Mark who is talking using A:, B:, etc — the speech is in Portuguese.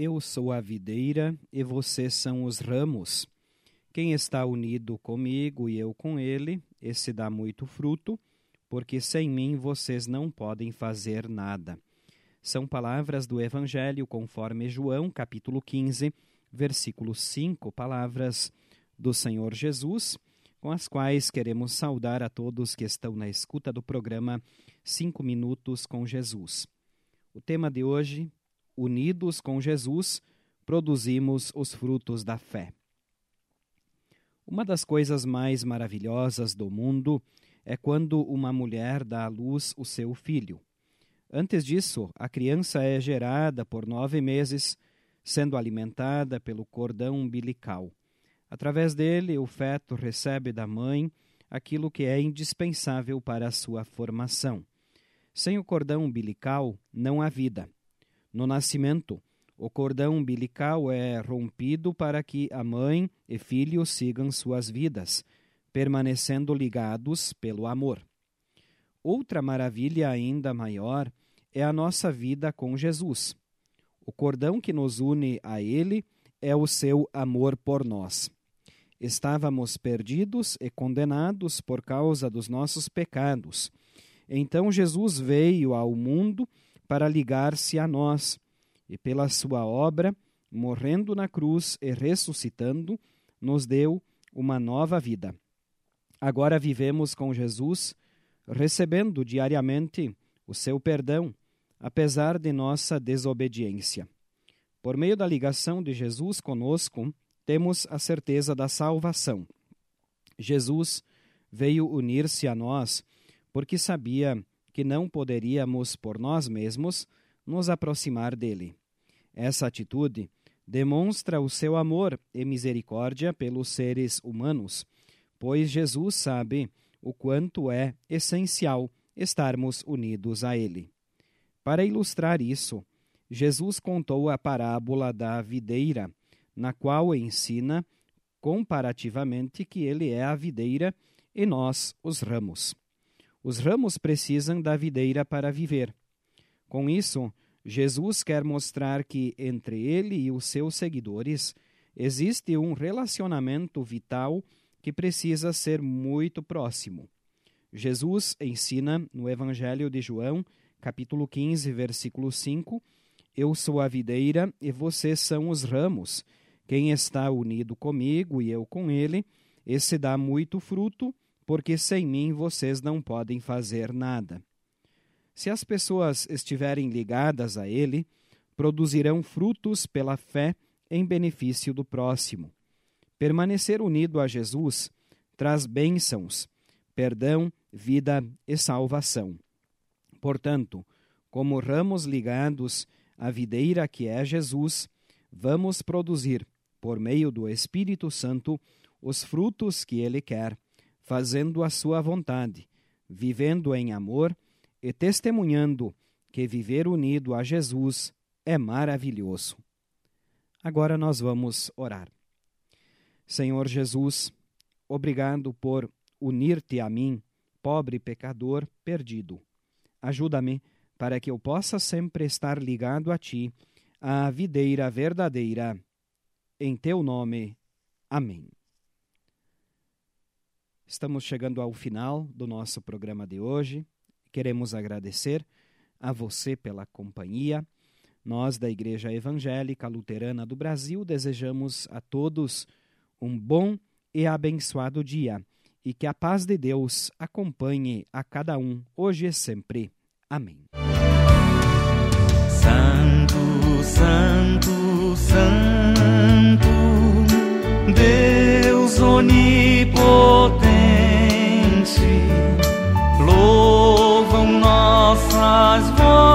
A: Eu sou a videira e vocês são os ramos. Quem está unido comigo e eu com ele, esse dá muito fruto, porque sem mim vocês não podem fazer nada. São palavras do Evangelho conforme João, capítulo 15, versículo 5, palavras do Senhor Jesus, com as quais queremos saudar a todos que estão na escuta do programa Cinco Minutos com Jesus. O tema de hoje, unidos com Jesus, produzimos os frutos da fé. Uma das coisas mais maravilhosas do mundo é quando uma mulher dá à luz o seu filho. Antes disso, a criança é gerada por nove meses, sendo alimentada pelo cordão umbilical. Através dele, o feto recebe da mãe aquilo que é indispensável para a sua formação. Sem o cordão umbilical, não há vida. No nascimento, o cordão umbilical é rompido para que a mãe e filho sigam suas vidas, permanecendo ligados pelo amor. Outra maravilha ainda maior é a nossa vida com Jesus. O cordão que nos une a Ele é o seu amor por nós. Estávamos perdidos e condenados por causa dos nossos pecados. Então Jesus veio ao mundo para ligar-se a nós, e pela sua obra, morrendo na cruz e ressuscitando, nos deu uma nova vida. Agora vivemos com Jesus, recebendo diariamente o seu perdão, apesar de nossa desobediência. Por meio da ligação de Jesus conosco, temos a certeza da salvação. Jesus veio unir-se a nós porque sabia que não poderíamos por nós mesmos nos aproximar dele. Essa atitude demonstra o seu amor e misericórdia pelos seres humanos, pois Jesus sabe o quanto é essencial estarmos unidos a ele. Para ilustrar isso, Jesus contou a parábola da videira, na qual ensina comparativamente que ele é a videira e nós os ramos. Os ramos precisam da videira para viver. Com isso, Jesus quer mostrar que entre ele e os seus seguidores existe um relacionamento vital que precisa ser muito próximo. Jesus ensina no Evangelho de João, capítulo 15, versículo 5: Eu sou a videira e vocês são os ramos. Quem está unido comigo e eu com ele, esse dá muito fruto porque sem mim vocês não podem fazer nada. Se as pessoas estiverem ligadas a Ele, produzirão frutos pela fé em benefício do próximo. Permanecer unido a Jesus traz bênçãos, perdão, vida e salvação. Portanto, como ramos ligados à videira que é Jesus, vamos produzir, por meio do Espírito Santo, os frutos que Ele quer fazendo a sua vontade, vivendo em amor e testemunhando que viver unido a Jesus é maravilhoso. Agora nós vamos orar. Senhor Jesus, obrigado por unir-te a mim, pobre pecador perdido. Ajuda-me para que eu possa sempre estar ligado a ti, a videira verdadeira. Em teu nome. Amém. Estamos chegando ao final do nosso programa de hoje. Queremos agradecer a você pela companhia. Nós, da Igreja Evangélica Luterana do Brasil, desejamos a todos um bom e abençoado dia e que a paz de Deus acompanhe a cada um, hoje e sempre. Amém.
B: Santo, Santo, louvam nossas vozes.